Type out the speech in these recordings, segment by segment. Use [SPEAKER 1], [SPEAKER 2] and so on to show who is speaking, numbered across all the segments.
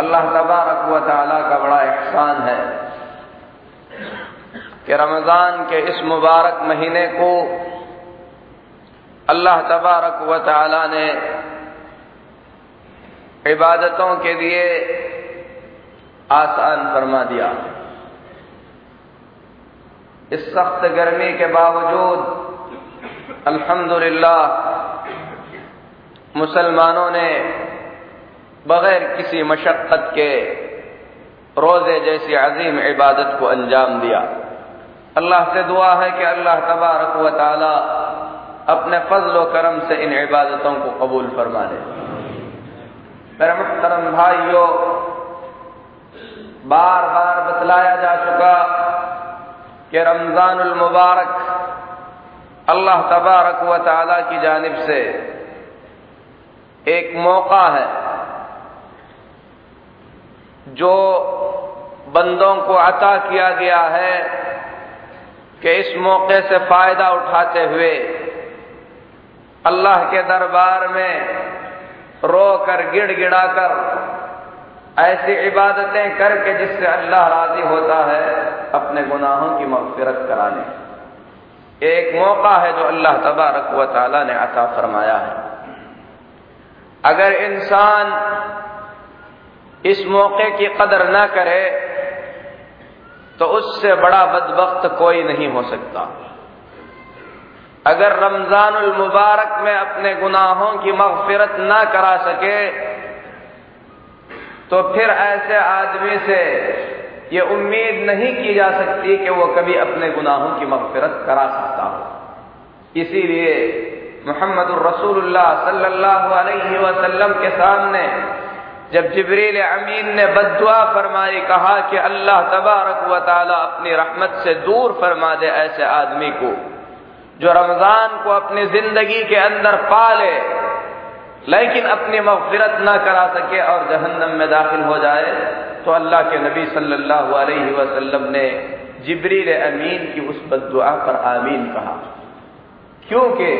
[SPEAKER 1] अल्लाह तबारक व ताला का बड़ा एहसान है कि रमज़ान के इस मुबारक महीने को अल्लाह तबारक व ताला ने इबादतों के लिए आसान फरमा दिया। इस सख्त गर्मी के बावजूद अल्हम्दुलिल्लाह मुसलमानों ने बगैर किसी मशक्क़त के रोज़े जैसी अजीम इबादत को अंजाम दिया। अल्लाह से दुआ है कि अल्लाह तबारक व ताला अपने फजल करम से इन इबादतों को कबूल फरमा ले मेरे मुहतरम भाइयों बार बार बतलाया जा चुका कि रमज़ानुल मुबारक अल्लाह तबारक व ताला की जानिब से एक मौका है। जो बंदों को अता किया गया है कि इस मौके से फ़ायदा उठाते हुए अल्लाह के दरबार में रो कर, गिड़गिड़ा कर, ऐसी इबादतें करके जिससे अल्लाह राज़ी होता है, अपने गुनाहों की मगफिरत कराने। एक मौका है जो अल्लाह तबारक व ताला ने अता फरमाया है। अगर इंसान इस मौके की कदर न करे तो उससे बड़ा बदबख्त कोई नहीं हो सकता। अगर रमजानुल मुबारक में अपने गुनाहों की मगफिरत न करा सके तो फिर ऐसे आदमी से ये उम्मीद नहीं की जा सकती कि वो कभी अपने गुनाहों की मगफिरत करा सकता हो। इसीलिए मोहम्मद रसूलुल्लाह सल्लल्लाहु अलैहि वसल्लम के सामने जब जबरील अमीन ने बदुआ फरमाई, कहा कि अल्लाह तबारक व ताला अपनी रहमत से दूर फरमा दे ऐसे आदमी को, जो रमज़ान को अपनी ज़िंदगी के अंदर पाले लेकिन अपनी मगफिरत ना करा सके और जहन्नम में दाखिल हो जाए। तो अल्लाह के नबी सल्लल्लाहु अलैहि वसल्लम ने जिबरील अमीन की उस बदुआ पर आमीन कहा। क्योंकि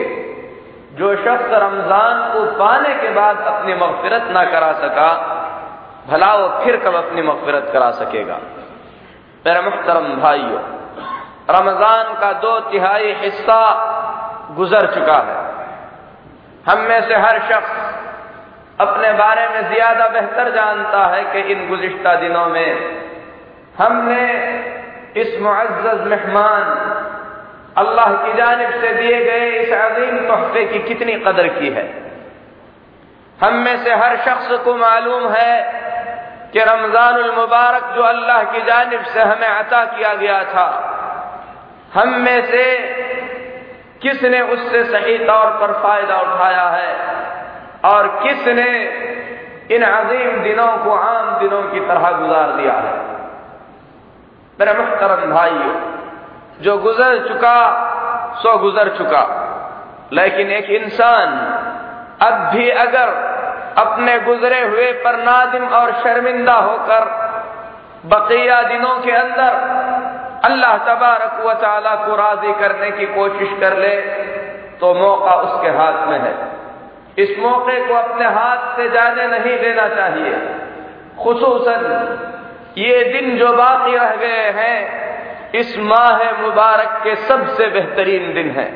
[SPEAKER 1] जो शख्स रमज़ान को पाने के बाद अपनी मगफिरत ना करा सका, भला वो फिर कब अपनी मफफरत करा सकेगा? मेरे मुहतरम भाइयों, रमज़ान का दो तिहाई हिस्सा गुजर चुका है। हम में से हर शख्स अपने बारे में ज़्यादा बेहतर जानता है कि इन गुजश्ता दिनों में हमने इस मुआज़ मेहमान अल्लाह की जानब से दिए गए इस अजीम तोहफे की कितनी कदर की है? हम में से हर शख्स को मालूम है कि रमज़ान मुबारक जो अल्लाह की जानब से हमें अता किया गया था, हम में से किसने उससे सही तौर पर फ़ायदा उठाया है और किसने इन अजीम दिनों को आम दिनों की तरह गुजार दिया है? मेरे मुख्तरम भाई जो गुजर चुका, सो गुजर चुका। लेकिन एक इंसान अब भी अगर अपने गुजरे हुए पर नादिम और शर्मिंदा होकर बकिया दिनों के अंदर अल्लाह तबारक व को राज़ी करने की कोशिश कर ले तो मौका उसके हाथ में है। इस मौके को अपने हाथ से जाने नहीं देना चाहिए। खसूसन, ये दिन जो बाकी रह गए हैं इस माह मुबारक के सबसे बेहतरीन दिन है।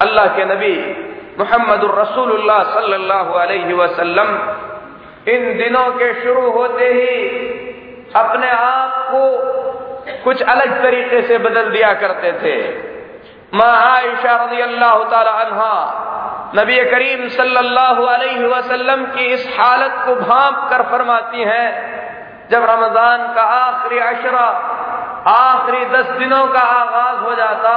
[SPEAKER 1] अल्लाह के नबी मोहम्मद रसूलुल्लाह वसल्लम इन दिनों के शुरू होते ही अपने आप को कुछ अलग तरीके से बदल दिया करते थे। माँ रज़ी अल्लाह नबी करीम सल्लल्लाहु अलैहि वसल्लम की इस हालत को भाप कर फरमाती हैं, जब रमज़ान का आखिरी अशरा आखिरी दस दिनों का आगाज़ हो जाता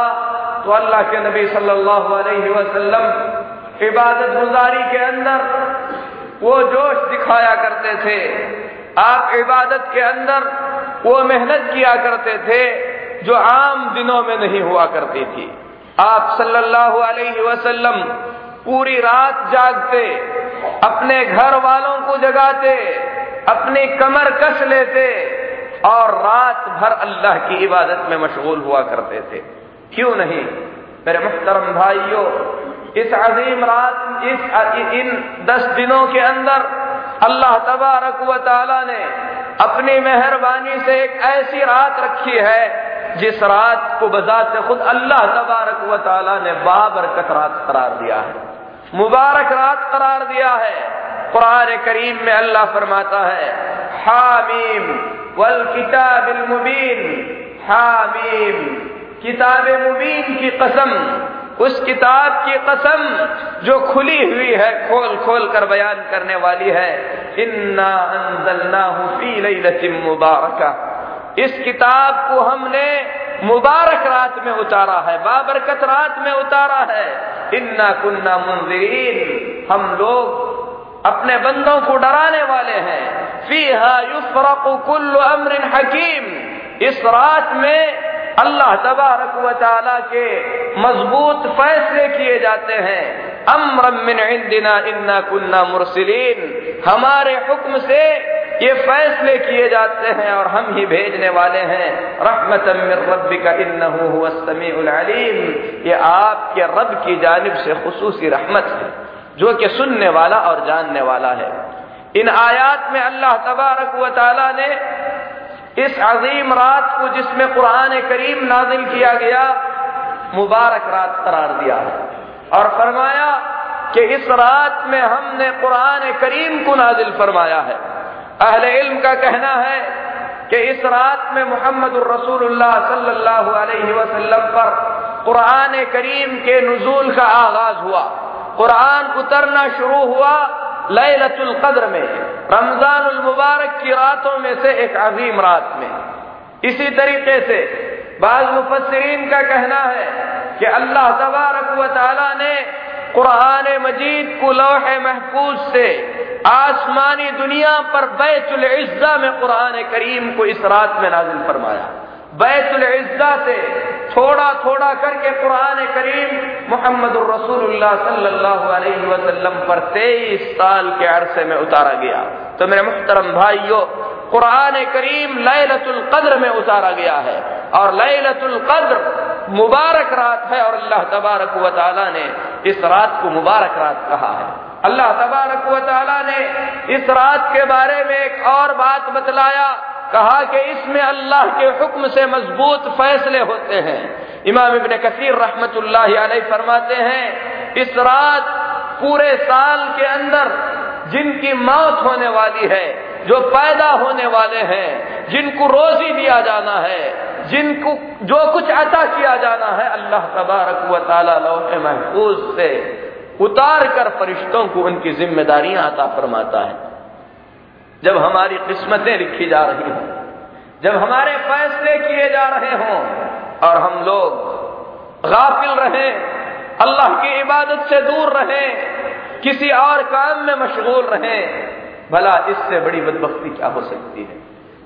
[SPEAKER 1] तो अल्लाह के नबी सल्लल्लाहु अलैहि वसल्लम इबादत गुजारी के अंदर वो जोश दिखाया करते थे। आप इबादत के अंदर वो मेहनत किया करते थे जो आम दिनों में नहीं हुआ करती थी। आप सल्लल्लाहु अलैहि वसल्लम पूरी रात जागते, अपने घर वालों को जगाते, अपनी कमर कस लेते और रात भर अल्लाह की इबादत में मशगूल हुआ करते थे। क्यों नहीं? मेरे मुख्तरम भाइयों, इस अजीम रात, इस, इन दस दिनों के अंदर अल्लाह तबारक व ताला ने अपनी मेहरबानी से एक ऐसी रात रखी है, जिस रात को बजाते खुद अल्लाह तबारक व ताला ने बाबरकत रात करार दिया है। मुबारक रात करार दिया है। कुरान करीम में अल्लाह फरमाता है, हामीम वल किताब मुबीन हामीम किताब मुबीन की कसम, उस किताब की कसम जो खुली हुई है, खोल खोल कर बयान करने वाली है, इन्ना अंजलना फ़ी मुबारका इस किताब को हमने मुबारक रात में उतारा है, बाबरकत रात में उतारा है, इन्ना कुन्ना मुंजरीन हम लोग अपने बंदों को डराने वाले हैं। फीहा युफरक कुल्ल अमर हकीम। इस रात में अल्लाह तबारक व के मज़बूत फैसले किए जाते हैं। अमरमिन इंदिना इन्ना कुन्ना मुरसलीन। हमारे हुक्म से ये फैसले किए जाते हैं और हम ही भेजने वाले हैं। रहमत रबी का इन्नलीम ये आपके रब की जानब से खसूसी रहमत है। जो कि सुनने वाला और जानने वाला है। इन आयात में अल्लाह तबारक व ने इस अजीम रात को जिसमें कुरान करीम नाजिल किया गया, मुबारक रात करार दिया है और फरमाया कि इस रात में हमने कुरान करीम को नाजिल फरमाया है। अहले इल्म का कहना है कि इस रात में मोहम्मद रसूलुल्लाह सल्लल्लाहु अलैहि पर कुरान करीम के नजूल का आगाज़ हुआ। कुरान उतरना शुरू हुआ लैलतुल कद्र में। रमज़ान मुबारक की रातों में से एक अजीम रात में। इसी तरीके से बाज मुफसरीन का कहना है कि अल्लाह तबारक व ताला ने कुरान मजीद को लोह महफूज से आसमानी दुनिया पर बैतुल में कुरान करीम को इस रात में नाजिल फरमाया। बैतुल इज्जा से थोड़ा थोड़ा करके कुरान करीम मोहम्मद सल्लल्लाहु अलैहि वसल्लम पर तेईस साल के अरसे में उतारा गया। तो मेरे मुख्तरम भाइयों, कुरान करीम लैलतुल कद्र में उतारा गया है और लैलतुल कद्र मुबारक रात है और अल्लाह तबारक व ने इस रात को मुबारक रात कहा है। अल्लाह तबारक व ने इस रात के बारे में एक और बात बतलाया कहा कि इसमें अल्लाह के हुक्म से मज़बूत फैसले होते हैं। इमाम इबन कसीर रहमत फरमाते हैं, इस रात पूरे साल के अंदर जिनकी मौत होने वाली है, जो पैदा होने वाले हैं, जिनको रोजी दिया जाना है, जिनको जो कुछ अता किया जाना है, अल्लाह तबारक व महफूज से उतार कर फरिश्तों को उनकी जिम्मेदारियाँ अता फरमाता है। जब हमारी किस्मतें लिखी जा रही हों, जब हमारे फैसले किए जा रहे हों, और हम लोग गाफिल रहें, अल्लाह की इबादत से दूर रहें, किसी और काम में मशगूल रहें, भला इससे बड़ी बदबख्ती क्या हो सकती है?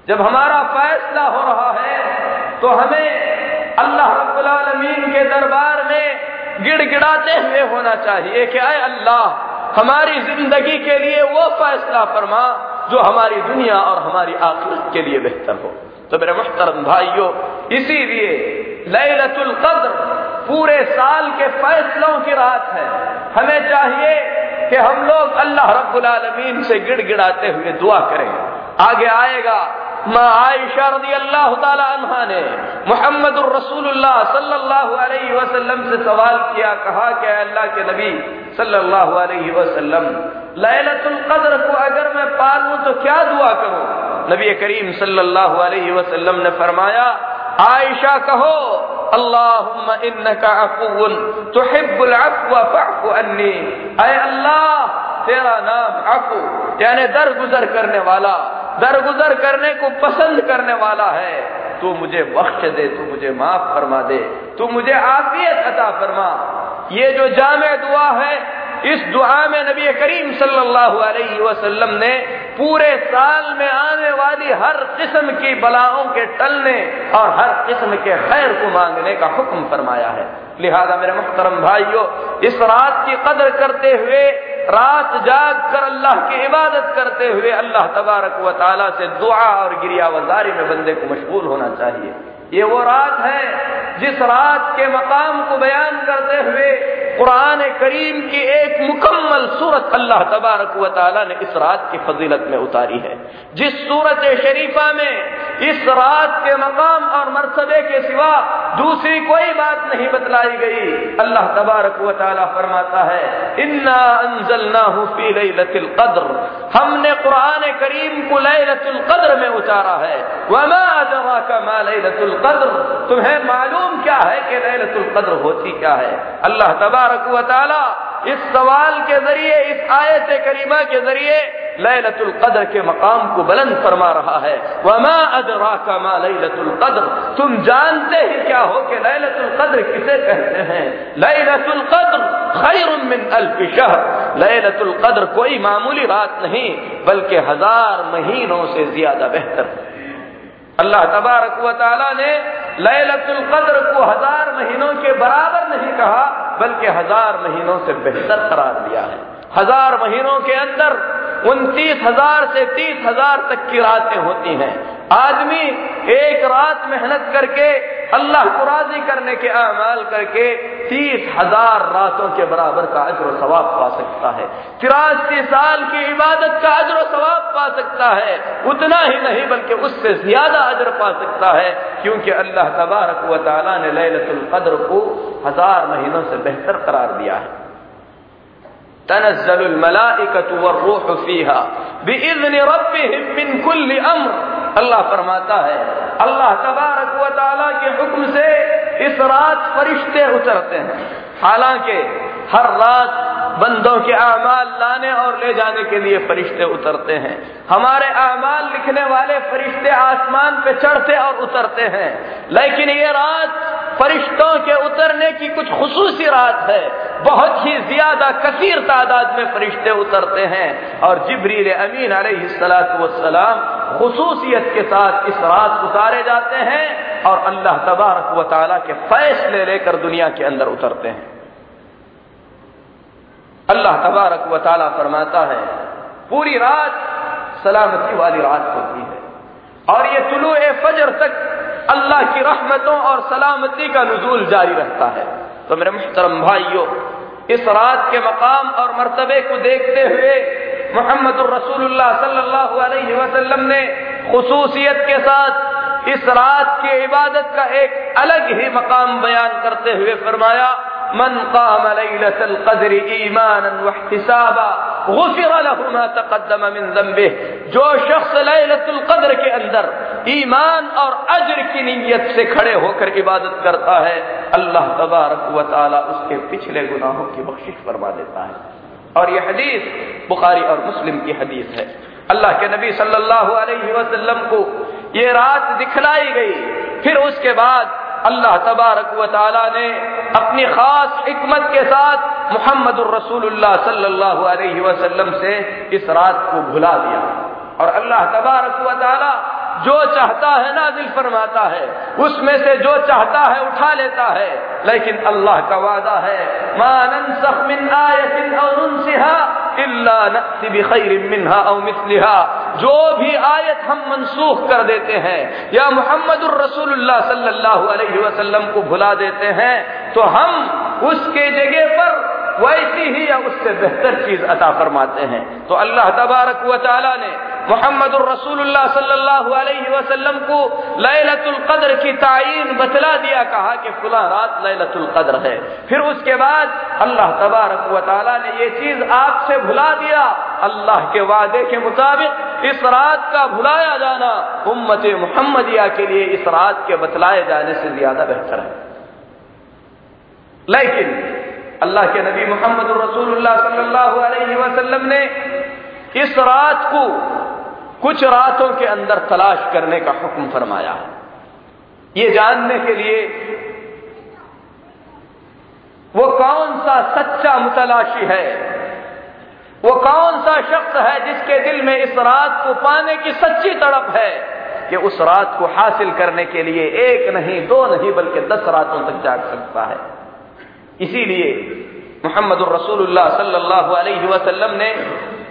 [SPEAKER 1] जब हमारा फैसला हो रहा है तो हमें अल्लाह रब्बुल आलमीन के दरबार में गिड़गिड़ाते हुए होना चाहिए कि, अय अल्लाह हमारी ज़िंदगी के लिए वो फैसला फरमा जो हमारी दुनिया और हमारी आखिरत के लिए बेहतर हो। तो मेरे मुख्तरम भाइयों, इसीलिए लैलतुल कद्र पूरे साल के फैसलों की रात है। हमें चाहिए कि हम लोग अल्लाह रब्बुल आलमीन से गिड़गिड़ाते हुए दुआ करें। आगे आएगा माँ मोहम्मद से सवाल किया, कहा कि अल्लाह के नबी सल्लल्लाहु लैलतुल कद्र को अगर मैं पालूं तो क्या दुआ करूँ? नबी करीम सल्लल्लाहु ने फरमाया, आयशा कहो, अल्लाहुम्मा इन्नका अफुवन तुहिब्बुल अफवा फअफु अन्नी। अय अल्लाह तेरा नाम अफू यानी दरगुजर करने वाला, दरगुजर करने को पसंद करने वाला है। तू मुझे बख्श दे, तू मुझे माफ़ फरमा दे, तू मुझे आफियत अता फरमा। ये जो जामे दुआ है, इस दुआ में नबी करीम सल्लल्लाहु अलैहि वसल्लम ने पूरे साल में आने वाली हर किस्म की बलाओं के टलने और हर किस्म के खैर को मांगने का हुक्म फरमाया है। लिहाजा मेरे मुख्तरम भाइयों, इस रात की कदर करते हुए रात जाग कर अल्लाह की इबादत करते हुए अल्लाह तबारक व ताला से दुआ और गिरिया वजारी में बंदे को मशगूल होना चाहिए। ये वो रात है जिस रात के मकाम को बयान करते हुए कुरान करीम की एक मुकम्मल सूरत अल्लाह तबारक व ताला ने इस रात की फजीलत में उतारी है। जिस सूरत शरीफा में इस रात के मकाम और मरतबे के सिवा दूसरी कोई बात नहीं बतलाई गई। अल्लाह तबारक व ताला फरमाता है, इन्ना अंजलनाहु फ़ी लैलतिल कद्र। हमने कुरान करीम को लैलतुल कद्र में उतारा है। वमा अदराका मा लैलतुल कद्र? तुम्हें मालूम क्या है कि लैलतुल कद्र होती क्या है? अल्लाह तबारक व ताला इस सवाल के ज़रिए, इस आयत करीमा के ज़रिए लैलतुल कद्र के मकाम को बुलंद फरमा रहा है। वमा अदरा का मा लैलतुल कद्र? तुम जानते ही क्या हो कि लैलतुल कद्र किसे कहते हैं? लैलतुल कद्र खैर मिन अल्फ शहर। लैलतुल कद्र कोई मामूली रात नहीं, बल्कि हज़ार महीनों से ज़्यादा बेहतर। अल्लाह तबारक व ताला ने लैलतुल कद्र को हज़ार महीनों के बराबर नहीं कहा, बल्कि हज़ार महीनों से बेहतर करार दिया है। हज़ार महीनों के अंदर उनतीस हज़ार से तीस हज़ार तक की रातें होती हैं। आदमी एक रात मेहनत करके, अल्लाह को राज़ी करने के अमाल करके तीस हज़ार रातों के बराबर का अजर सवाब पा सकता है। तिरासी साल की इबादत का अजर सवाब पा सकता है। उतना ही नहीं, बल्कि उससे ज़्यादा अजर पा सकता है, क्योंकि अल्लाह तबारक व ने लैलतुल को हज़ार महीनों से बेहतर करार दिया है। तनजल मलाइकतु फीहा बिइज़्न रब्बिहिम मिन कुल्लि अम्र अल्लाह फरमाता है अल्लाह तबारक व के हुक्म से इस रात फरिश्ते उतरते हैं हालाँकि हर रात बंदों के अमाल लाने और ले जाने के लिए फरिश्ते उतरते हैं। हमारे अमाल लिखने वाले फरिश्ते आसमान पे चढ़ते और उतरते हैं। लेकिन ये रात फरिश्तों के उतरने की कुछ खसूसी रात है। बहुत ही ज़्यादा कसीर तादाद में फरिश्ते उतरते हैं। और जिबरील अमीन सलाम खसूसियत के साथ इस रात उतारे जाते हैं और अल्लाह तबारक व ताला के फैसले लेकर दुनिया के अंदर उतरते हैं। अल्लाह तबारक व फरमाता है, पूरी रात सलामती वाली रात होती है। और ये तुलु फजर तक अल्लाह की रहमतों और सलामती का नजूल जारी रहता है। तो मेरे मुहतरम भाइयों, इस रात के मकाम और मर्तबे को देखते हुए मोहम्मद रसूलुल्लाह सल्लल्लाहु अलैहि ने खसूसियत के साथ इस रात की इबादत का एक अलग ही मकाम बयान करते हुए फरमाया मन काम लैलतल कद्र ईमानन वहतिसाबा गुफिर लहु मा तक़द्दम मिन ज़ंबिह जो शख्स लैलतुल कद्र के अंदर ईमान और अज्र की नीयत से खड़े होकर इबादत करता है, अल्लाह तबारक व उसके पिछले गुनाहों की बख्शिश फरमा देता है। और यह हदीस बुखारी और मुस्लिम की हदीस है। अल्लाह के नबी सल्लल्लाहु अलैहि वसल्लम को ये रात दिखलाई गई, फिर उसके बाद अल्लाह तबारक व ने अपनी खास हमत के साथ मोहम्मद रसूलुल्लाह से इस रात को भुला दिया। और अल्लाह तबारक व जो चाहता है नाजिल फरमाता है। उसमें से जो चाहता है उठा लेता है। लेकिन अल्लाह का वादा है मानन मिन आयतिन मिनहा जो भी आयत हम मनसूख कर देते हैं, या मोहम्मद रसूलुल्लाह सल्लल्लाहु अलैहि वसल्लम को भुला देते हैं तो हम उसके जगह पर वैसी ही या उससे बेहतर चीज़ अता फरमाते हैं। तो अल्लाह तबारक व ताला ने मोहम्मद रसूलुल्लाह सल्लल्लाहु अलैहि वसल्लम को लैलतुल कद्र की तायीन बतला दिया, कहा कि फुला रात लैलतुल कद्र है। फिर उसके बाद अल्लाह तबारक व ताला ने ये चीज़ आपसे भुला दिया। अल्लाह के वादे के मुताबिक इस रात का भुलाया जाना उम्मत मोहम्मदिया के लिए इस रात के बतलाए जाने से ज़्यादा बेहतर है। लेकिन अल्लाह के नबी मोहम्मद रसूलुल्लाह सल्लल्लाहु अलैहि वसल्लम ने इस रात को कुछ रातों के अंदर तलाश करने का हुक्म फरमाया। ये जानने के लिए, वो कौन सा सच्चा मुतलाशी है? वो कौन सा शख्स है जिसके दिल में इस रात को पाने की सच्ची तड़प है कि उस रात को हासिल करने के लिए एक नहीं, दो नहीं, बल्कि दस रातों तक जाग सकता है? इसीलिए मोहम्मद रसूलुल्लाह सल्लल्लाहु ने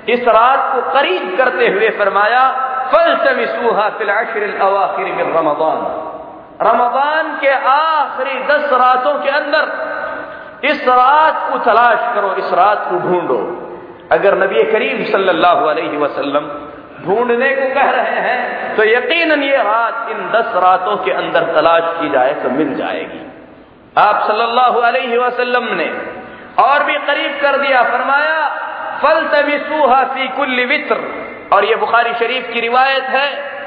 [SPEAKER 1] इस रात को करीब करते हुए फरमाया फल तमिसूहा फिल में रमदान। रमदान के आखिरी दस रातों के अंदर इस रात को तलाश करो, इस रात को ढूंढो। अगर नबी करीम सल्लल्लाहु अलैहि वसल्लम ढूँढने को कह रहे हैं तो यकीनन ये रात इन दस रातों के अंदर तलाश की जाए तो मिल जाएगी। आप सल्लल्लाहु अलैहि वसल्लम ने और भी करीब कर दिया, फरमाया फल तबिसूहा फ़ी कुल्ली वित्र। और ये बुखारी शरीफ की रिवायत है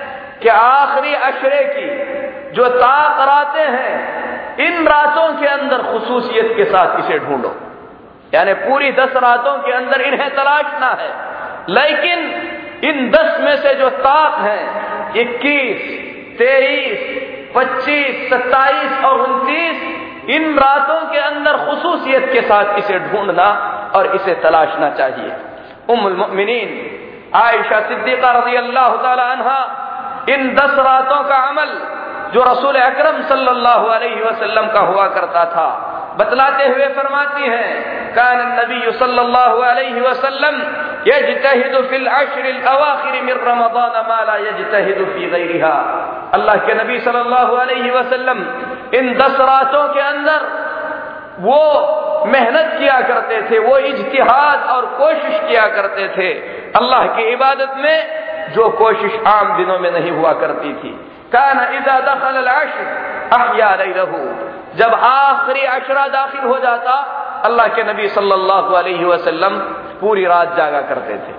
[SPEAKER 1] कि आखिरी अशरे की जो ताक रातें हैं, इन रातों के अंदर खसूसियत के साथ इसे ढूंढो। यानी पूरी दस रातों के अंदर इन्हें तलाशना है। लेकिन इन दस में से जो ताक है, इक्कीस, तेईस, पच्चीस, सत्ताईस और उनतीस इन रातों के अंदर खसूसियत के साथ इसे ढूंढना और इसे तलाशना चाहिए। उमिन आयशा सिद्दीका रज़ी अल्लाह तहा इन दस रातों का अमल जो रसूल अकरम सल्लल्लाहु का हुआ करता था बतलाते हुए फरमाती हैं, कान नबी सल्लल्लाहु अलैहि वसल्लम यजतहिदु फिल अशर अवाखिर मिन रमज़ान मा ला यजतहिदु फ़ी गैरिहा। अल्लाह के नबी सल्लल्लाहु अलैहि वसल्लम इन दस रातों के अंदर वो मेहनत किया करते थे, वो इज्तिहाद और कोशिश किया करते थे। अल्लाह की इबादत में जो कोशिश आम दिनों में नहीं हुआ करती थी। कान इजा दखल अहिया रहू जब आखिरी अशरा दाखिल हो जाता, अल्लाह के नबी सल्लल्लाहु अलैहि वसल्लम पूरी रात जागा करते थे।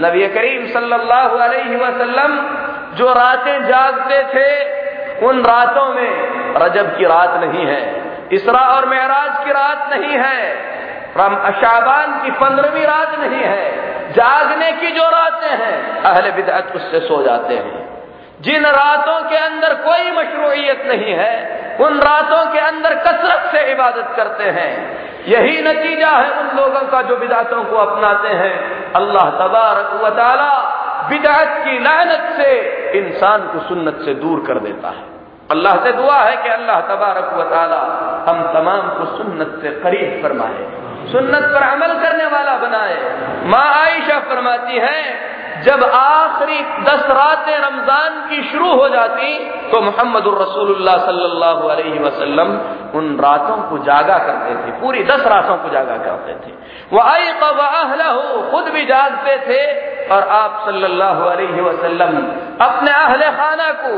[SPEAKER 1] नबी करीम सल्लल्लाहु अलैहि वसल्लम जो रातें जागते थे, उन रातों में रजब की रात नहीं है, इसरा और महराज की रात नहीं है शाबान की पंद्रहवीं रात नहीं है। जागने की जो रातें हैं, अहले बिदअत उससे सो जाते हैं। जिन रातों के अंदर कोई मशरूयत नहीं है उन रातों के अंदर कसरत से इबादत करते हैं। यही नतीजा है उन लोगों का जो बिदातों को अपनाते हैं। अल्लाह तबारक वाली बिदात की लानत से इंसान को सुन्नत से दूर कर देता है। अल्लाह से दुआ है कि अल्लाह तबारक हम तमाम को सुन्नत से करीब फरमाए। सुन्नत पर अमल करने वाला बनाए। माँ आयशा फरमाती है जब आखिरी दस रातें रमज़ान की शुरू हो जाती तो मोहम्मद सल्लल्लाहु अलैहि वसल्लम उन रातों को जागा करते थे, पूरी दस रातों को जागा करते थे। वह आई हो खुद भी जागते थे, और आप सल्लल्लाहु अलैहि वसल्लम अपने अहले खाना को,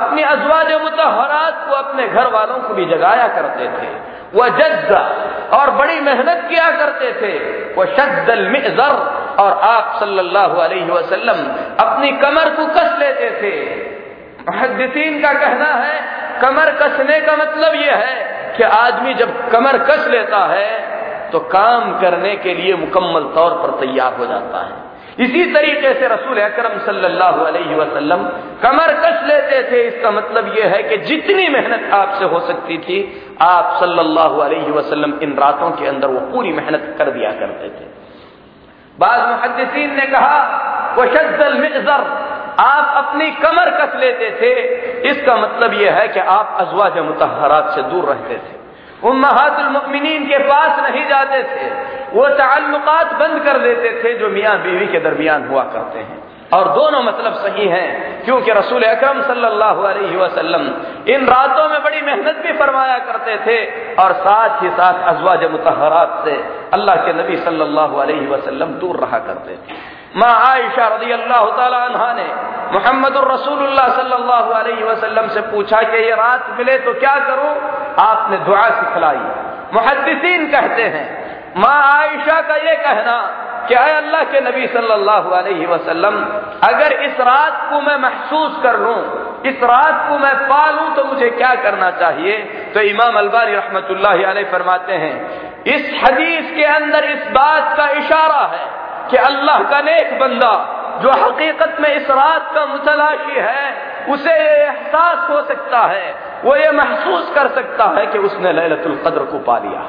[SPEAKER 1] अपनी अजवाज मुतहरात को, अपने घर वालों को भी जगाया करते थे। वह जज्जा, और बड़ी मेहनत किया करते थे। वह शद्दल मिजर और आप सल्लल्लाहु अलैहि वसल्लम अपनी कमर को कस लेते थे। मुहदसिन का कहना है, कमर कसने का मतलब यह है कि आदमी जब कमर कस लेता है तो काम करने के लिए मुकम्मल तौर पर तैयार हो जाता है। इसी तरीके से रसूल अकरम सल्लल्लाहु अलैहि वसल्लम कमर कस लेते थे। इसका मतलब यह है कि जितनी मेहनत आपसे हो सकती थी, आप सल्लल्लाहु अलैहि वसल्लम इन रातों के अंदर वो पूरी मेहनत कर दिया करते थे। बाद मुहदसिन ने कहा वशल मिजर, आप अपनी कमर कस लेते थे। इसका मतलब यह है कि आप अजवाज मुतहरात से दूर रहते थे। उम्मातुलमिन के पास नहीं जाते थे। वो ताल्लुकात बंद कर देते थे जो मियाँ बीवी के दरमियान हुआ करते हैं। और दोनों मतलब सही हैं, क्योंकि रसूल अकरम सल्लल्लाहु इन रातों में बड़ी मेहनत भी फरमाया करते थे, और साथ ही साथ अजवाज मुतहरात से अल्लाह के नबी सल्लल्लाहु दूर रहा करते थे। माँ आयशा रदी अल्लाह तहा ने मोहम्मद रसूलुल्लाह सल्लल्लाहु अलैहि से पूछा कि ये रात मिले तो क्या करूँ? आपने दुआ सिखलाई। मुहदसिन कहते हैं, माँ आयशा का ये कहना कि अय अल्लाह के नबी सल्लल्लाहु अलैहि वसल्लम? अगर इस रात को मैं महसूस कर लूँ, इस रात को मैं पा लूँ तो मुझे क्या करना चाहिए? तो इमाम अलबारी रहमतुल्लाह अलैह फरमाते हैं, इस हदीस के अंदर इस बात का इशारा है कि अल्लाह का नेक बंदा, जो हकीकत में इस रात का मुतलाशी है, उसे एहसास हो सकता है, वो ये महसूस कर सकता है कि उसने लैलतुल कद्र को पा लिया।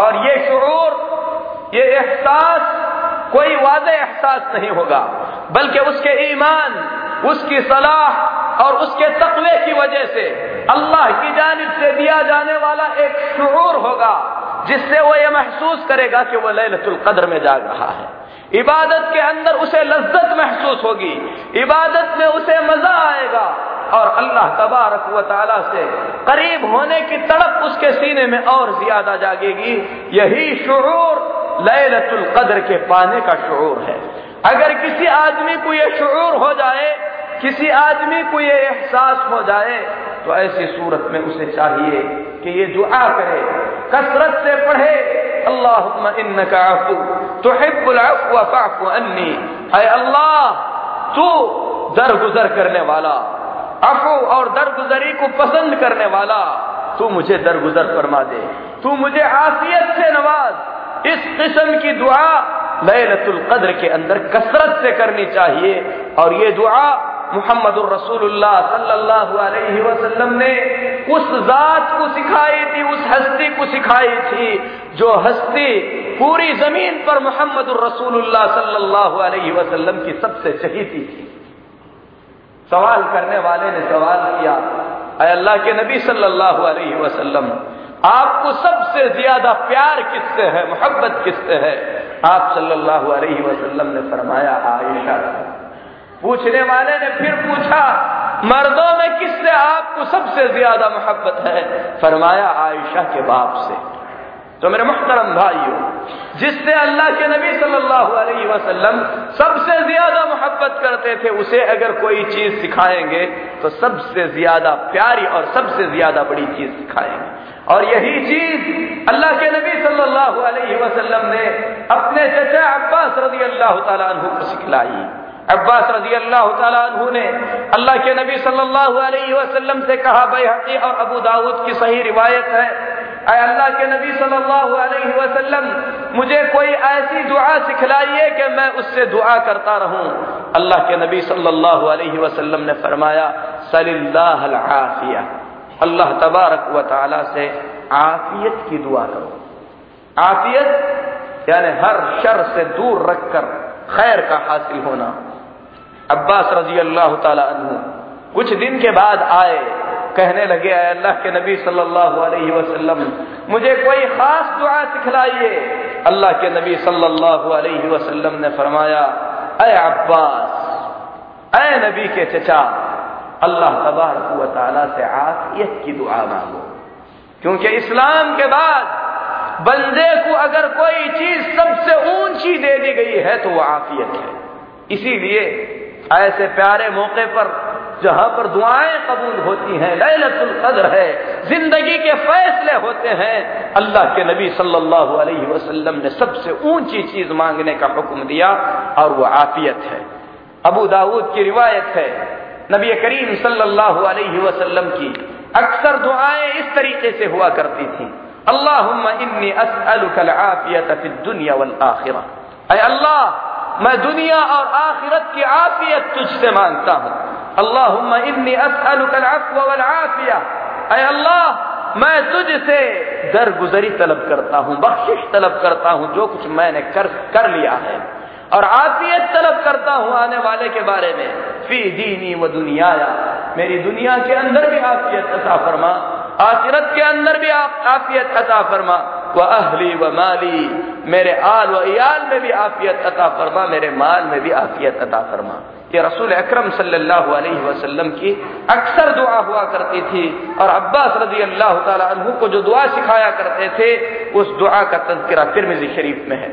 [SPEAKER 1] और ये शुरूर ये एहसास, कोई वाज एहसास नहीं होगा, बल्कि उसके ईमान, उसकी सलाह और उसके तकवे की वजह से अल्लाह की जानब से दिया जाने वाला एक शुरूर होगा, जिससे वो ये महसूस करेगा कि वो लैलतुल कद्र में जाग रहा है। इबादत के अंदर उसे लज्जत महसूस होगी, इबादत में उसे मज़ा आएगा और अल्लाह तबारक व ताला से करीब होने की तड़प उसके सीने में और ज़्यादा जागेगी। यही शुरूर लैलतुल कद्र के पाने का शुरूर है। अगर किसी आदमी को यह शुरूर हो जाए, किसी आदमी को यह एहसास हो जाए तो ऐसी सूरत में उसे चाहिए कि ये दुआ करे, कसरत से पढ़े अल्लाह इन्नका अफू तो अन्नी अल्लाह, तू दरगुजर करने वाला। अफू और दरगुजरी को पसंद करने वाला, तू मुझे दरगुजर फरमा दे। तू मुझे आफियत से नवाज़। इस किस्म की दुआ लैलतुल कद्र के अंदर कसरत से करनी चाहिए। और ये दुआ मोहम्मद रसूलुल्लाह सल्लल्लाहु अलैहि वसल्लम ने उस जात को सिखाई थी, उस हस्ती को सिखाई थी, जो हस्ती पूरी ज़मीन पर मोहम्मद रसूलुल्लाह सल्लल्लाहु अलैहि वसल्लम की सबसे चहीती थी। सवाल करने वाले ने सवाल किया अल्लाह के नबी सल्लल्लाहु अलैहि वसल्लम, आपको सबसे ज़्यादा प्यार किससे है, मोहब्बत किससे है? आप सल्लल्लाहु अलैहि वसल्लम ने फरमाया, आयशा। पूछने वाले ने फिर पूछा, मर्दों में किससे आपको सबसे ज़्यादा मोहब्बत है? फरमाया, आयशा के बाप से। तो मेरे मुख्तरम भाइयों, जिससे अल्लाह के नबी सल्लल्लाहु अलैहि वसल्लम सबसे ज़्यादा मोहब्बत करते थे, उसे अगर कोई चीज़ सिखाएँगे तो सबसे ज़्यादा प्यारी और सबसे ज़्यादा बड़ी चीज़ सिखाएँगे। और यही चीज़ अल्लाह के नबी सल्लल्लाहु अलैहि वसल्लम ने अपने चचा अब्बास रज़ी अल्लाह तला को सिखलाई। अब्बास रज़ी अल्लाह तु ने अल्लाह के नबी सल्लल्लाहु अलैहि वसल्लम से कहा हकी और अबू दाऊद की सही रिवायत है अल्लाह के नबी सल्लल्लाहु अलैहि वसल्लम, मुझे कोई ऐसी दुआ सिखलाइए कि मैं उससे दुआ करता रहूँ। अल्लाह के नबी सल्लल्लाहु अलैहि वसल्लम ने फरमाया, सलिल्लाह आफिया अल्लाह तबारक व ताला से आफियत की दुआ करो। आफियत यानी हर शर से दूर रखकर खैर का हासिल होना। अब्बास रज़ी अल्लाह तु कुछ दिन के बाद आए कहने लगे अल्लाह के नबी सल्लल्लाहु अलैहि वसल्लम, मुझे कोई खास दुआ सिखलाइए। अल्लाह के नबी सल्लल्लाहु अलैहि वसल्लम ने फरमाया अय अब्बास अय नबी के चचा, अल्लाह तबारक ताला से आफियत की दुआ मांगो। क्योंकि इस्लाम के बाद बंदे को अगर कोई चीज़ सबसे ऊँची दे दी गई है तो वो आफियत है। इसीलिए ऐसे प्यारे मौके पर जहाँ पर दुआएँ कबूल होती हैं, लैलतुल कद्र है, ज़िंदगी के फैसले होते हैं, अल्लाह के नबी सल्लल्लाहु अलैहि वसल्लम ने सबसे ऊँची चीज़ मांगने का हुक्म दिया और वो आफियत है। अबू दाऊद की रिवायत है, नबी करीम सल्लल्लाहु अलैहि वसल्लम की अक्सर दुआएँ इस तरीके से हुआ करती थी अल्लाह इन्नी असअलुकल आफियत दुनिया वल आखिरा। अल्लाह, मैं दुनिया और आखिरत की आफियत तुझसे माँगता हूँ। अल्लाह इन्नी आफिया अल्लाह, मैं तुझसे दरगुजरी तलब करता हूँ, बख्शिश तलब करता हूँ, जो कुछ मैंने कर कर लिया है। और आफियत तलब करता हूँ आने वाले के बारे में। फ़ी दीनी व दुनिया मेरी दुनिया के अंदर भी आफियत अता फरमा। आखिरत के अंदर भी आफियत अता फरमा। व अहली व माली। मेरे आल व इयाल में भी आफियत अता फरमा। मेरे माल में भी आफियत अता फरमा। ये रसूल अक्रम सल्लल्लाहु की अक्सर दुआ हुआ करती थी और अब्बास रज़ी अल्लाह तु को जो दुआ सिखाया करते थे, उस दुआ का तस्करा तिरमिजी शरीफ में है।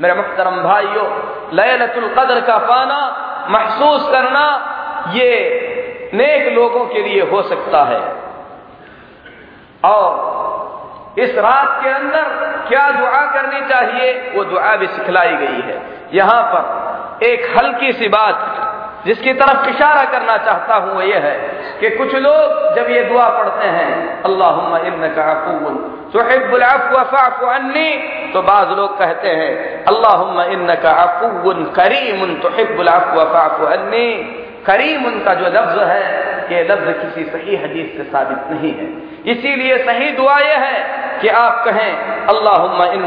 [SPEAKER 1] मेरे मुख्तरम भाइयों लयलतुल कदर का पाना महसूस करना ये नेक लोगों के लिए हो सकता है। और इस रात के अंदर क्या दुआ करनी चाहिए, वो दुआ भी सिखलाई गई है। यहाँ पर एक हल्की सी बात जिसकी तरफ़ इशारा करना चाहता हूँ वो ये है कि कुछ लोग जब ये दुआ पढ़ते हैं अल्लाह अन्नी तो बाज लोग कहते हैं अल्लाह इन का अफून करीम अन्नी करीम उनका जो लफ्ज है, ये लफ्ज किसी सही हदीस से साबित नहीं है। इसीलिए सही दुआ यह है कि आप कहें अल्लाह इन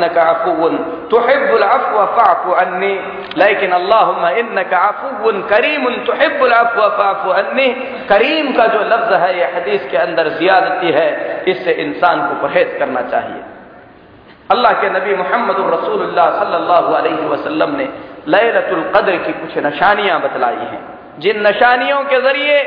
[SPEAKER 1] करीम तुहिबुल अफ़ु अन्नी। करीम का जो लफ्ज है यह हदीस के अंदर जियादती है, इससे इंसान को परहेज करना चाहिए। अल्लाह के नबी मोहम्मद रसूलुल्लाह ने लैलतुल कद्र की कुछ निशानियाँ बतलाई हैं। जिन निशानियों के ज़रिए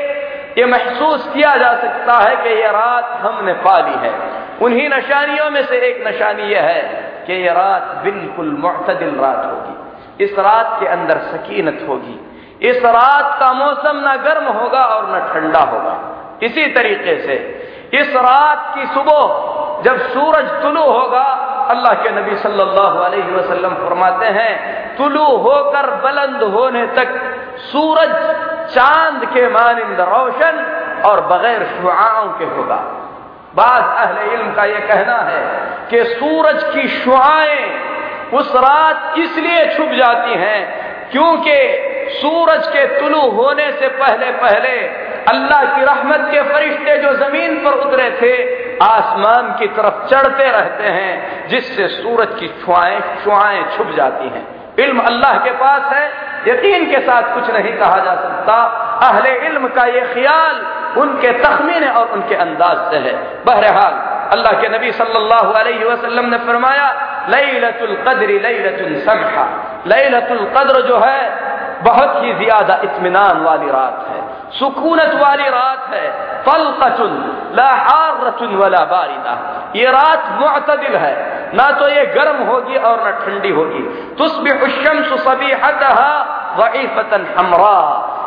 [SPEAKER 1] ये महसूस किया जा सकता है कि यह रात हमने पा ली है। उन्हीं निशानियों में से एक निशानी यह है कि यह रात बिल्कुल मुतदिल रात होगी। इस रात के अंदर सकीनत होगी। इस रात का मौसम न गर्म होगा और न ठंडा होगा। इसी तरीके से इस रात की सुबह जब सूरज तुलु होगा, अल्लाह के नबी सल्लल्लाहु अलैहि वसल्लम फरमाते हैं, तुलु होकर बुलंद होने तक सूरज चाँद के मानिंद रोशन और बगैर शुआओं के होगा। बाज अहले इल्म का यह कहना है कि सूरज की शुआएँ उस रात इसलिए छुप जाती हैं क्योंकि सूरज के तुलु होने से पहले पहले अल्लाह की रहमत के फरिश्ते जो ज़मीन पर उतरे थे, आसमान की तरफ़ चढ़ते रहते हैं, जिससे सूरज की छुआएँ छुआएँ छुप जाती हैं। इल्म अल्लाह के पास है, यकीन के साथ कुछ नहीं कहा जा सकता। अहले इल्म का ये ख्याल उनके तखमीने और उनके अंदाज से है। बहरहाल, अल्लाह के नबी सल्लल्लाहु अलैहि वसल्लम ने फरमाया, लैलतुल कद्र लैलतुल समहा। लैलतुल कद्र जो है, बहुत ही ज़्यादा इत्मीनान वाली रात है। सुकूनत वाली रात है। फलकचुन लारचुन वाला बारिदा। ये रात मुतदिल है। ना तो ये गर्म होगी और ना ठंडी होगी। तुस्बी उशम सभी वईफतन हमरा।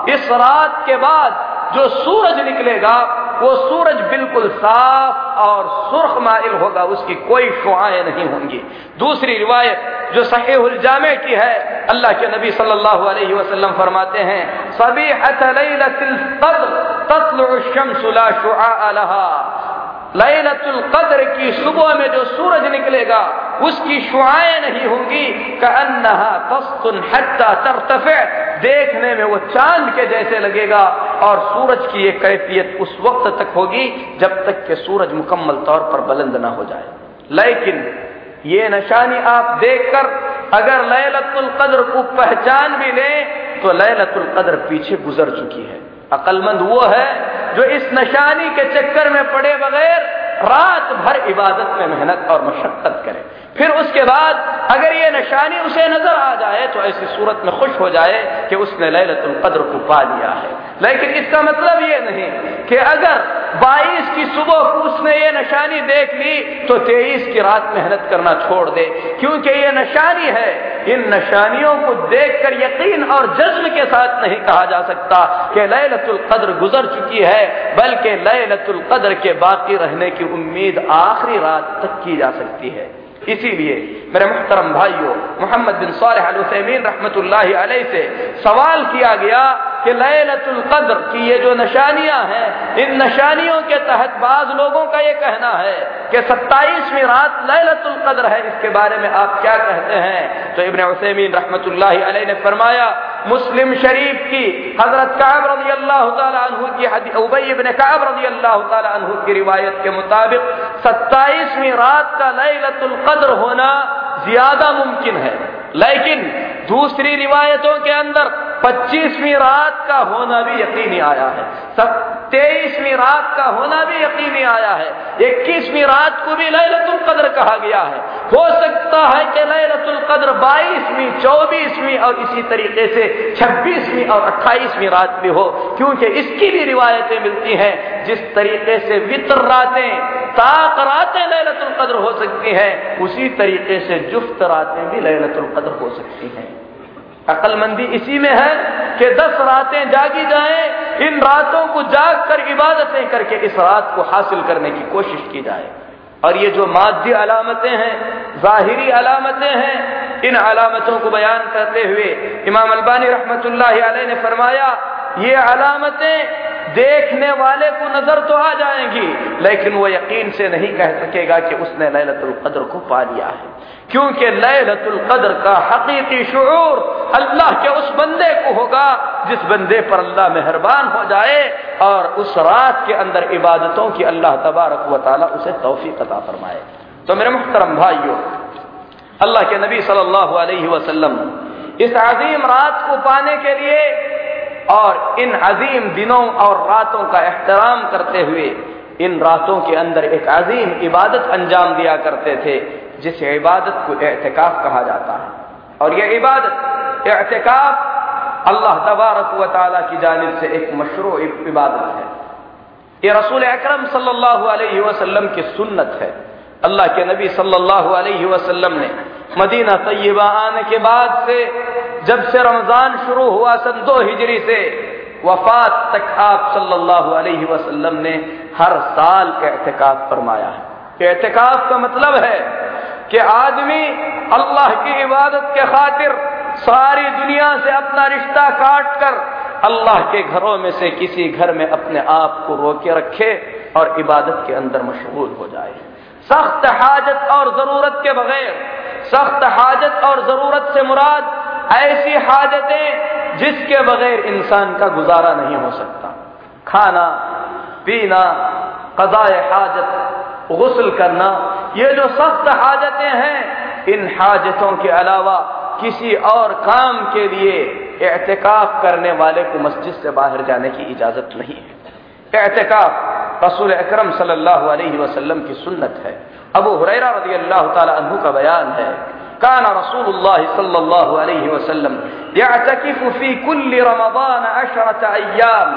[SPEAKER 1] इस रात के बाद जो सूरज निकलेगा, वो सूरज बिल्कुल साफ़ और सुर्ख माइल होगा, उसकी कोई शुआएँ नहीं होंगी। दूसरी रिवायत जो सहीहुल जामे की है, अल्लाह के नबी सल्लल्लाहु अलैहि वसल्लम फरमाते हैं सभी लैलतुल कद्र की सुबह में जो सूरज निकलेगा, उसकी शुआएँ नहीं होंगी। तरतफे, देखने में वो चाँद के जैसे लगेगा और सूरज की ये कैफियत उस वक्त तक होगी जब तक के सूरज मुकम्मल तौर पर बुलंद ना हो जाए। लेकिन ये निशानी आप देखकर अगर लैलतुल कद्र को पहचान भी लें तो लैलतुल कद्र पीछे गुजर चुकी है। अकलमंद वो है जो इस नशानी के चक्कर में पड़े बगैर रात भर इबादत में मेहनत और मशक्कत करे। फिर उसके बाद अगर ये निशानी उसे नज़र आ जाए तो ऐसी सूरत में खुश हो जाए कि उसने लैलतुल कद्र को पा लिया है। लेकिन इसका मतलब ये नहीं कि अगर 22 की सुबह को उसने ये निशानी देख ली तो 23 की रात मेहनत करना छोड़ दे। क्योंकि ये निशानी है, इन निशानियों को देखकर यकीन और जज्म के साथ नहीं कहा जा सकता कि लैलतुल कद्र गुजर चुकी है, बल्कि लैलतुल कद्र के बाकी रहने की उम्मीद आखिरी रात तक की जा सकती है। इसीलिए मेरे मोहतरम भाइयों, मोहम्मद बिन सालमीन रहमत से सवाल किया गया कि लैलतुल कद्र की ये जो निशानियाँ हैं, इन निशानियों के तहत बाज लोगों का ये कहना है कि सत्ताईसवीं रात लैलतुल कद्र है। इसके बारे में आप क्या कहते हैं? तो इबन हुसैमीन रहमतुल्लाह अलैह ने फरमाया मुस्लिम शरीफ की हज़रत काब रज़ी अल्लाह की उबई इबन काब रज़ी अल्लाह की रिवायत के मुताबिक सत्ताईसवीं रात का लैलतुल कद्र होना ज़्यादा मुमकिन है। लेकिन दूसरी रिवायतों के अंदर पच्चीसवीं रात का होना भी यकीनी आया है। सब तेईसवीं रात का होना भी यकीनी आया है। इक्कीसवीं रात को भी लैलतुल कद्र कहा गया है। हो सकता है कि लैलतुल कद्र बाईसवीं, चौबीसवीं और इसी तरीके से छब्बीसवीं और अट्ठाईसवीं रात भी हो, क्योंकि इसकी भी रिवायतें मिलती हैं। जिस तरीके से वित्र रातें, ताक रातें लैलतुल कद्र हो सकती हैं, उसी तरीके से जुफ्त रातें भी लैलतुल कद्र हो सकती हैं। अकलमंदी इसी में है कि दस रातें जागी जाएँ, इन रातों को जाग कर इबादतें करके इस रात को हासिल करने की कोशिश की जाए। और ये जो माध्य अलामतें हैं, जाहिरी अलामतें हैं, इन अलामतों को बयान करते हुए इमाम अलबानी रहमतुल्लाह ने फरमाया ये अलामतें देखने वाले को नज़र तो आ जाएँगी, लेकिन वो यकीन से नहीं कह सकेगा कि उसने लैलतुल कद्र को पा लिया है। क्योंकि लैलतुल कद्र का हकीकी शूर अल्लाह के उस बंदे को होगा, जिस बंदे पर अल्लाह मेहरबान हो जाए और उस रात के अंदर इबादतों की अल्लाह तबारक व ताली उसे तोहफी कता फरमाए। तो मेरे मुहतरम भाइयों, अल्लाह के नबी सल्लल्लाहु अलैहि वसल्लम, इस अजीम रात को पाने के लिए और इन अजीम दिनों और रातों का एहतराम करते हुए इन रातों के अंदर एक अजीम इबादत अंजाम दिया करते थे, जिस इबादत को एहतिकाफ कहा जाता है। और यह इबादत, एहतिकाफ अल्लाह तबारक व की जानब से एक मशरू इबादत है। यह रसूल अक्रम सल्लल्लाहु अलैहि वसल्लम की सुन्नत है। अल्लाह के नबी सल्लल्लाहु अलैहि वसल्लम ने मदीना तय्यबा आने के बाद से जब से रमज़ान शुरू हुआ सन दो हिजरी से, वफात तक आप सल्लल्लाहु अलैहि वसल्लम ने हर साल एहतिकाफ फरमाया है। एहतिकाफ का मतलब है कि आदमी अल्लाह की इबादत के खातिर सारी दुनिया से अपना रिश्ता काट कर अल्लाह के घरों में से किसी घर में अपने आप को रोके रखे और इबादत के अंदर मशगूल हो जाए। सख्त हाजत और ज़रूरत के बगैर, सख्त हाजत और ज़रूरत से मुराद ऐसी हाजतें जिसके बगैर इंसान का गुजारा नहीं हो सकता। खाना, पीना, कदाए हाजत, गुसल करना, ये जो सख्त हाजतें हैं, इन हाजतों के अलावा किसी और काम के लिए एहतिकाफ करने वाले को मस्जिद से बाहर जाने की इजाज़त नहीं है। एहतिकाफ रसूल अकरम सल्लल्लाहु अलैहि वसल्लम की सुन्नत है। अबू हुरैरा रज़ी अल्लाह तु का बयान है कान रसूलुल्लाह सल्लल्लाहु अलैहि वसल्लम यअतकिफु फ़ी कुल्ली रमज़ान अशरत अय्याम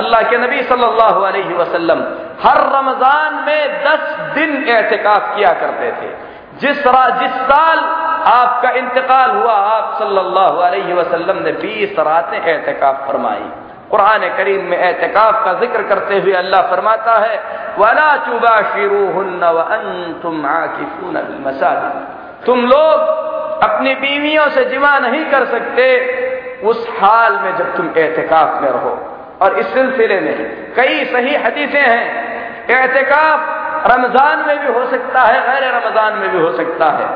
[SPEAKER 1] अल्लाह के नबी सल्लल्लाहु अलैहि वसल्लम हर रमज़ान में दस दिन एहतिकाफ किया करते थे जिस जिस साल आपका इंतकाल हुआ आप सल्लल्लाहु अलैहि वसल्लम ने बीस रातें एहतिकाफ फरमाई कुरान करीम में एहतिकाफ का ज़िक्र करते हुए अल्लाह फरमाता है वला चुबा शिरू व तुम आकिफून मसाजिद तुम लोग अपनी बीवियों से जिमा नहीं कर सकते, उस हाल में जब तुम एहतिकाफ में रहो। और इस सिलसिले में कई सही हदीसें हैं। एहतिकाफ रमज़ान में भी हो सकता है गैर रमज़ान में भी हो सकता है।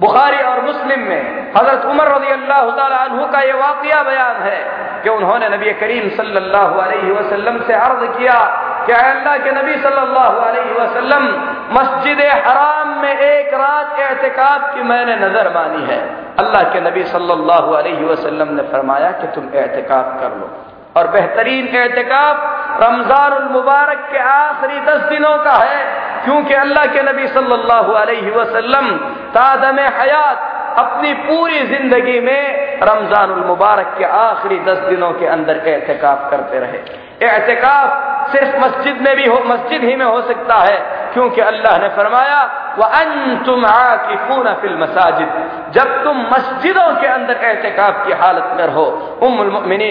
[SPEAKER 1] बुखारी और मुस्लिम में हज़रत उमर रज़ी अल्लाह तु का यह वाकया बयान है कि उन्होंने नबी करीम सल्लल्लाहु अलैहि वसल्लम से अर्ज़ किया कि अल्लाह के नबी सल्लल्लाहु अलैहि वसल्लम, मस्जिद हराम में एक रात एहतिकाफ की मैंने नज़र मानी है। अल्लाह के नबी सल्लल्लाहु अलैहि वसल्लम ने फरमाया कि तुम एहतिकाफ कर लो। और बेहतरीन एहतिकाफ रमज़ान मुबारक के आखिरी दस दिनों का है। क्योंकि अल्लाह के नबी सल्लल्लाहु अलैहि वसल्लम तादम हयात अपनी पूरी ज़िंदगी में रमजानुल मुबारक के आखिरी दस दिनों के अंदर एहतिकाफ करते रहे। एहतिकाफ सिर्फ़ मस्जिद में भी हो, मस्जिद ही में हो सकता है क्योंकि अल्लाह ने फरमाया वह अन तुम आकिफून फिल मसाजिद। जब तुम मस्जिदों के अंदर एहतिकाफ की हालत में रहो उम्मिन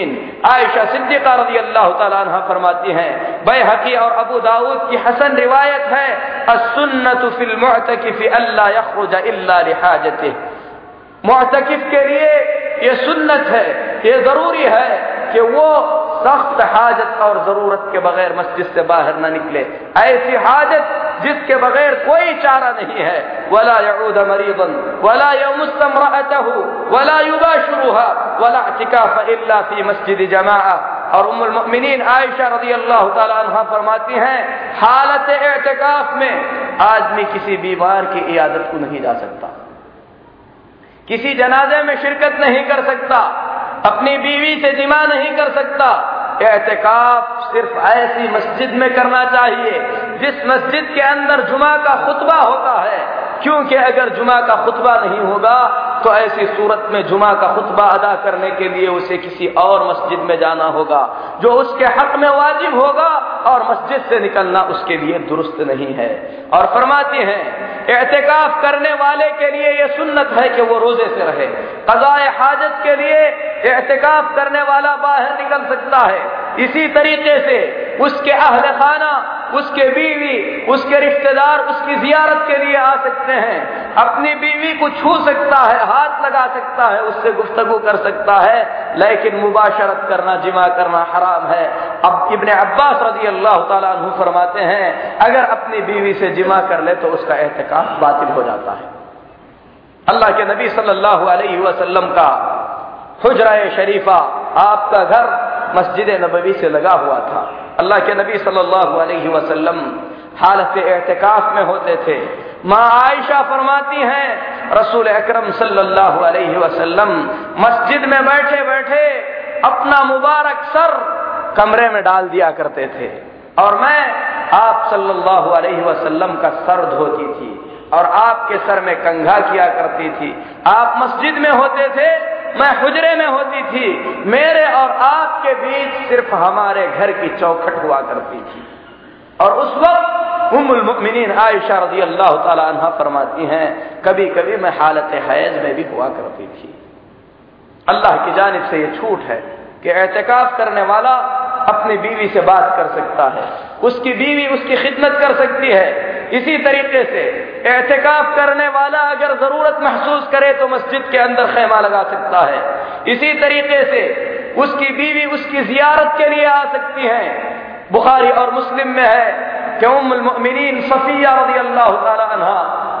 [SPEAKER 1] आयशा सिद्दीका रज़ी अल्लाह तला फरमाती हैं, बेहकी और अबू दाऊद की हसन रिवायत है असुन्नत फिल मुतकिफ अल्लाह यखरुज इल्ला लिहाजतिह। मुतकिफ के लिए ये सुन्नत है, ये ज़रूरी है कि वो सख्त हाजत और ज़रूरत के बगैर मस्जिद से बाहर न निकले। ऐसी हाजत जिसके बगैर कोई चारा नहीं है। वला यऊद मरीबन वला यमुस्तमरातहु वला युबाशुरुहा, वला इतिकाफ इल्ला फ़ी मस्जिद जमाआ। और उम्मुल मुमिनीन आयशा रज़ी अल्लाह तआला फरमाती हैं, हालत एतकाफ में आदमी किसी बीमार की इयादत को नहीं जा सकता। किसी जनाजे में शिरकत नहीं कर सकता। अपनी बीवी से जिमा नहीं कर सकता। एहतिकाफ सिर्फ़ ऐसी मस्जिद में करना चाहिए, जिस मस्जिद के अंदर जुमा का खुतबा होता है। क्योंकि अगर जुमा का खुतबा नहीं होगा तो ऐसी सूरत में जुमा का खुतबा अदा करने के लिए उसे किसी और मस्जिद में जाना होगा, जो उसके हक में वाजिब होगा और मस्जिद से निकलना उसके लिए दुरुस्त नहीं है। और फरमाती हैं एहतिकाफ करने वाले के लिए यह सुन्नत है कि वो रोज़े से रहे। कजाए हाजत के लिए एहतिकाफ करने वाला बाहर निकल सकता है। इसी तरीके से उसके अहल खाना, उसके बीवी, उसके रिश्तेदार, उसकी जियारत के लिए आ सकते हैं। अपनी बीवी को छू सकता है, हाथ लगा सकता है, उससे गुफ्तगु कर सकता है, लेकिन मुबाशरत करना, जिमा करना हराम है। अब इबन अब्बास रज़ी अल्लाह तु फरमाते हैं, अगर अपनी बीवी से जिमा कर ले तो उसका एहतिकाफ बातिल हो जाता है। अल्लाह के नबी सल्लल्लाहु अलैहि वसल्लम का हुजरा शरीफा आपका घर मस्जिद नबवी से लगा हुआ था। अल्लाह के नबी सल्लल्लाहु अलैहि वसल्लम हालत एहतिकाफ में होते थे। माँ आयशा फरमाती हैं, रसूल अकरम सल्लल्लाहु अलैहि वसल्लम, मस्जिद में बैठे बैठे अपना मुबारक सर कमरे में डाल दिया करते थे। और मैं आप सल्लल्लाहु अलैहि वसल्लम का सर धोती थी और आपके सर में कंघा किया करती थी। आप मस्जिद में होते थे मैं हुजरे में होती थी। मेरे और आपके बीच सिर्फ़ हमारे घर की चौखट हुआ करती थी। और उस वक्त उमुल मुमिनीन आयशा रज़ी अल्लाह तला फरमाती हैं कभी कभी मैं हालत हैज़ में भी हुआ करती थी। अल्लाह की जानब से ये छूट है कि एहतिकाफ करने वाला अपनी बीवी से बात कर सकता है। उसकी बीवी उसकी खिदमत कर सकती है। इसी तरीके से एहतिकाफ करने वाला अगर ज़रूरत महसूस करे तो मस्जिद के अंदर खेमा लगा सकता है। इसी तरीके से उसकी बीवी उसकी जियारत के लिए आ सकती है। बुखारी और मुस्लिम में है।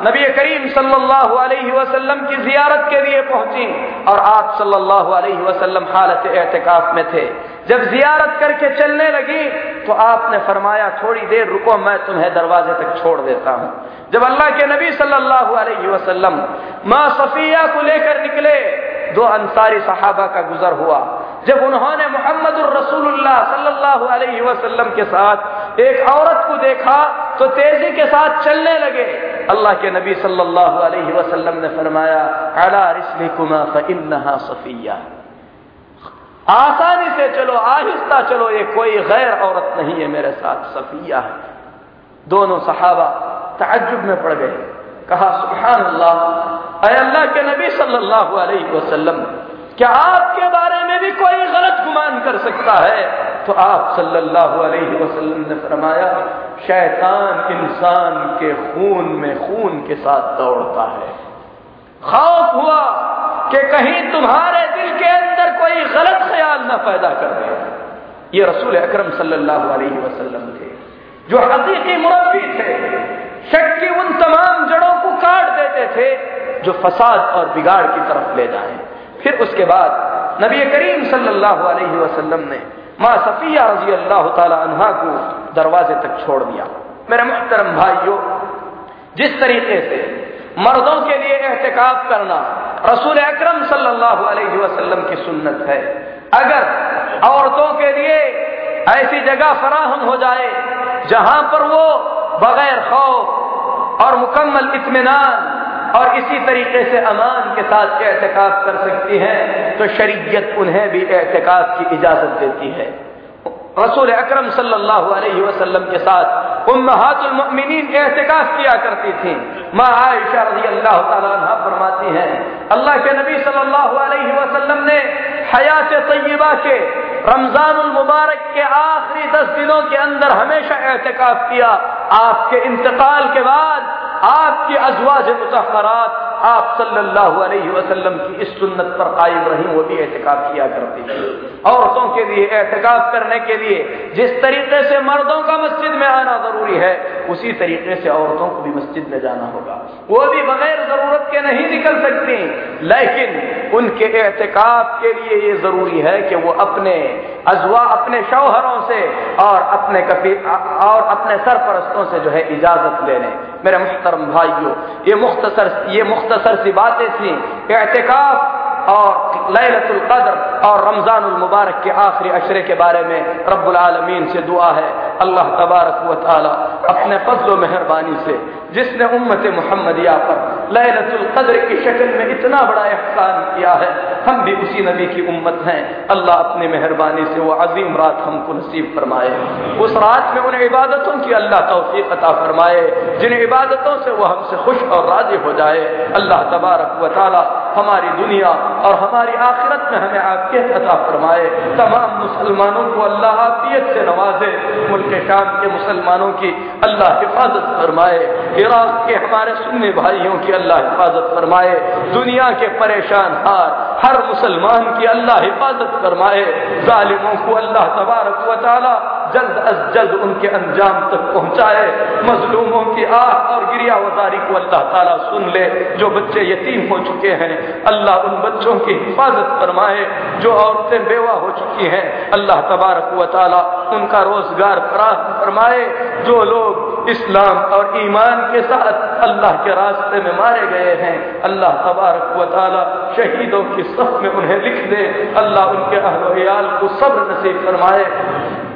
[SPEAKER 1] नबी करीम सल्लल्लाहु अलैहि वसल्लम की जियारत के लिए पहुँची और आप सल्लल्लाहु अलैहि वसल्लम हालत एहतिकाफ में थे। जब जियारत करके चलने लगी तो आपने फरमाया, थोड़ी देर रुको, मैं तुम्हें दरवाजे तक छोड़ देता हूँ। जब अल्लाह के नबी सल्लल्लाहु अलैहि वसल्लम माँ सफिया को लेकर निकले, दो अंसारी सहाबा का गुजर हुआ। जब उन्होंने मोहम्मद सल्लल्लाहु अलैहि वसल्लम के साथ एक औरत को देखा तो तेज़ी के साथ चलने लगे। अल्लाह के नबी सल्लल्लाहु अलैहि वसल्लम ने फरमाया, अला रिस्लिकुमा फइन्नहा सफिया। आसानी से चलो, आहिस्ता चलो, ये कोई गैर औरत नहीं है मेरे साथ, सफिया है। दोनों सहाबा ताज्जुब में पड़ गए। कहा सुबहान अल्लाह अल्लाह के नबी सल्लल्लाहु अलैहि वसल्लम, क्या आपके बारे में भी कोई गलत गुमान कर सकता है। तो आप सल्लल्लाहु अलैहि वसल्लम ने फरमाया, शैतान इंसान के खून में खून के साथ दौड़ता है। खौफ हुआ कि कहीं तुम्हारे दिल के अंदर कोई गलत ख्याल न पैदा कर दे। ये रसूल अकरम सल्लल्लाहु अलैहि वसल्लम थे, जो हकीकी मुरब्बी थे। शक की उन तमाम जड़ों को काट देते थे, जो फसाद और बिगाड़ की तरफ़ ले जाए। फिर उसके बाद नबी करीम सल्लल्लाहु अलैहि वसल्लम ने माँ सफिया रज़ी अल्लाह तहा को दरवाजे तक छोड़ दिया। मेरे मुहतरम भाइयों, जिस तरीके से मर्दों के लिए एहतिकाफ करना रसूल अकरम सल्लल्लाहु अलैहि की सुन्नत है, अगर औरतों के लिए ऐसी जगह फराहम हो जाए जहाँ पर वो बगैर खौफ और मुकम्मल इतमान और इसी तरीके से अमान के साथ एहतिकाफ कर सकती हैं तो शरीयत उन्हें भी एहतिकाफ की इजाज़त देती है। रसूल अकरम सल्लल्लाहु अलैहि वसल्लम के साथ उम्महातुल मुमिनीन एहतिकाफ किया करती थी। माँ आयशा रज़ी अल्लाह तआला फरमाती हैं, अल्लाह के नबी सल्लल्लाहु अलैहि वसल्लम ने हयात तय्यबा के रमज़ान मुबारक के आखिरी दस दिनों के अंदर हमेशा एहतिकाफ किया। आपके इंतकाल के बाद आपकी अजवाज मुतहरात आप सल्लल्लाहु अलैहि वसल्लम की इस सुन्नत पर कायम रही, वो भी एहतिकाफ किया करती थी। औरतों के लिए, एहतिकाफ करने के लिए, जिस तरीके से मर्दों का मस्जिद में आना ज़रूरी है, उसी तरीके से औरतों को भी मस्जिद में जाना होगा। वो भी बगैर ज़रूरत के नहीं निकल सकती, लेकिन उनके एहतिकाफ के लिए ये ज़रूरी है कि वो अपने अजवा, अपने शौहरों से और अपने कपी, और अपने सरपरस्तों से जो है इजाज़त ले लें। मेरे मुख्तरम भाइयों, ये मुख्तसर ये मुख्तसर सी बातें थी एहतिकाफ और लैलतुल कदर और रमज़ान मुबारक के आखिरी अशरे के बारे में रब्बुल आलमीन से दुआ है। अल्लाह तबारक व ताला अपने फजल मेहरबानी से, जिसने उम्मत मोहम्मदिया पर लैलतुल कद्र की शक्ल में इतना बड़ा एहसान किया है हम भी उसी नबी की उम्मत हैं। अल्लाह अपनी मेहरबानी से वो अजीम रात हमको नसीब फरमाए। उस रात में उन इबादतों की अल्लाह तौफीक अता फरमाए। जिन इबादतों से वो हमसे खुश और राज़ी हो जाए। अल्लाह तबारक व ताला हमारी दुनिया और हमारी आखिरत में हमें आफियत अता फरमाए। तमाम मुसलमानों को अल्लाह आफियत से नवाजे। मुल्क शाम के मुसलमानों की अल्लाह हिफाजत फरमाए। इराक के हमारे सुन्नी भाइयों की अल्लाह हिफाजत फरमाए। दुनिया के परेशान हार हर मुसलमान की अल्लाह हिफाजत फरमाए जालिमों को अल्लाह तबारक व ताला जल्द अज जल्द उनके अंजाम तक पहुँचाए। मजलूमों की आह और गिरिया वजारी को अल्लाह ताला सुन ले। जो बच्चे यतीम हो चुके हैं, अल्लाह उन बच्चों की हिफाजत फरमाए। जो औरतें बेवा हो चुकी हैं, अल्लाह तबारक व ताला उनका रोज़गार फराहम फरमाए। जो लोग इस्लाम और ईमान के साथ अल्लाह के रास्ते में मारे गए हैं, अल्लाह तबारक व ताला शहीदों की सफ में उन्हें लिख दे। अल्लाह उनके अहल को सब्र नसीब फरमाए।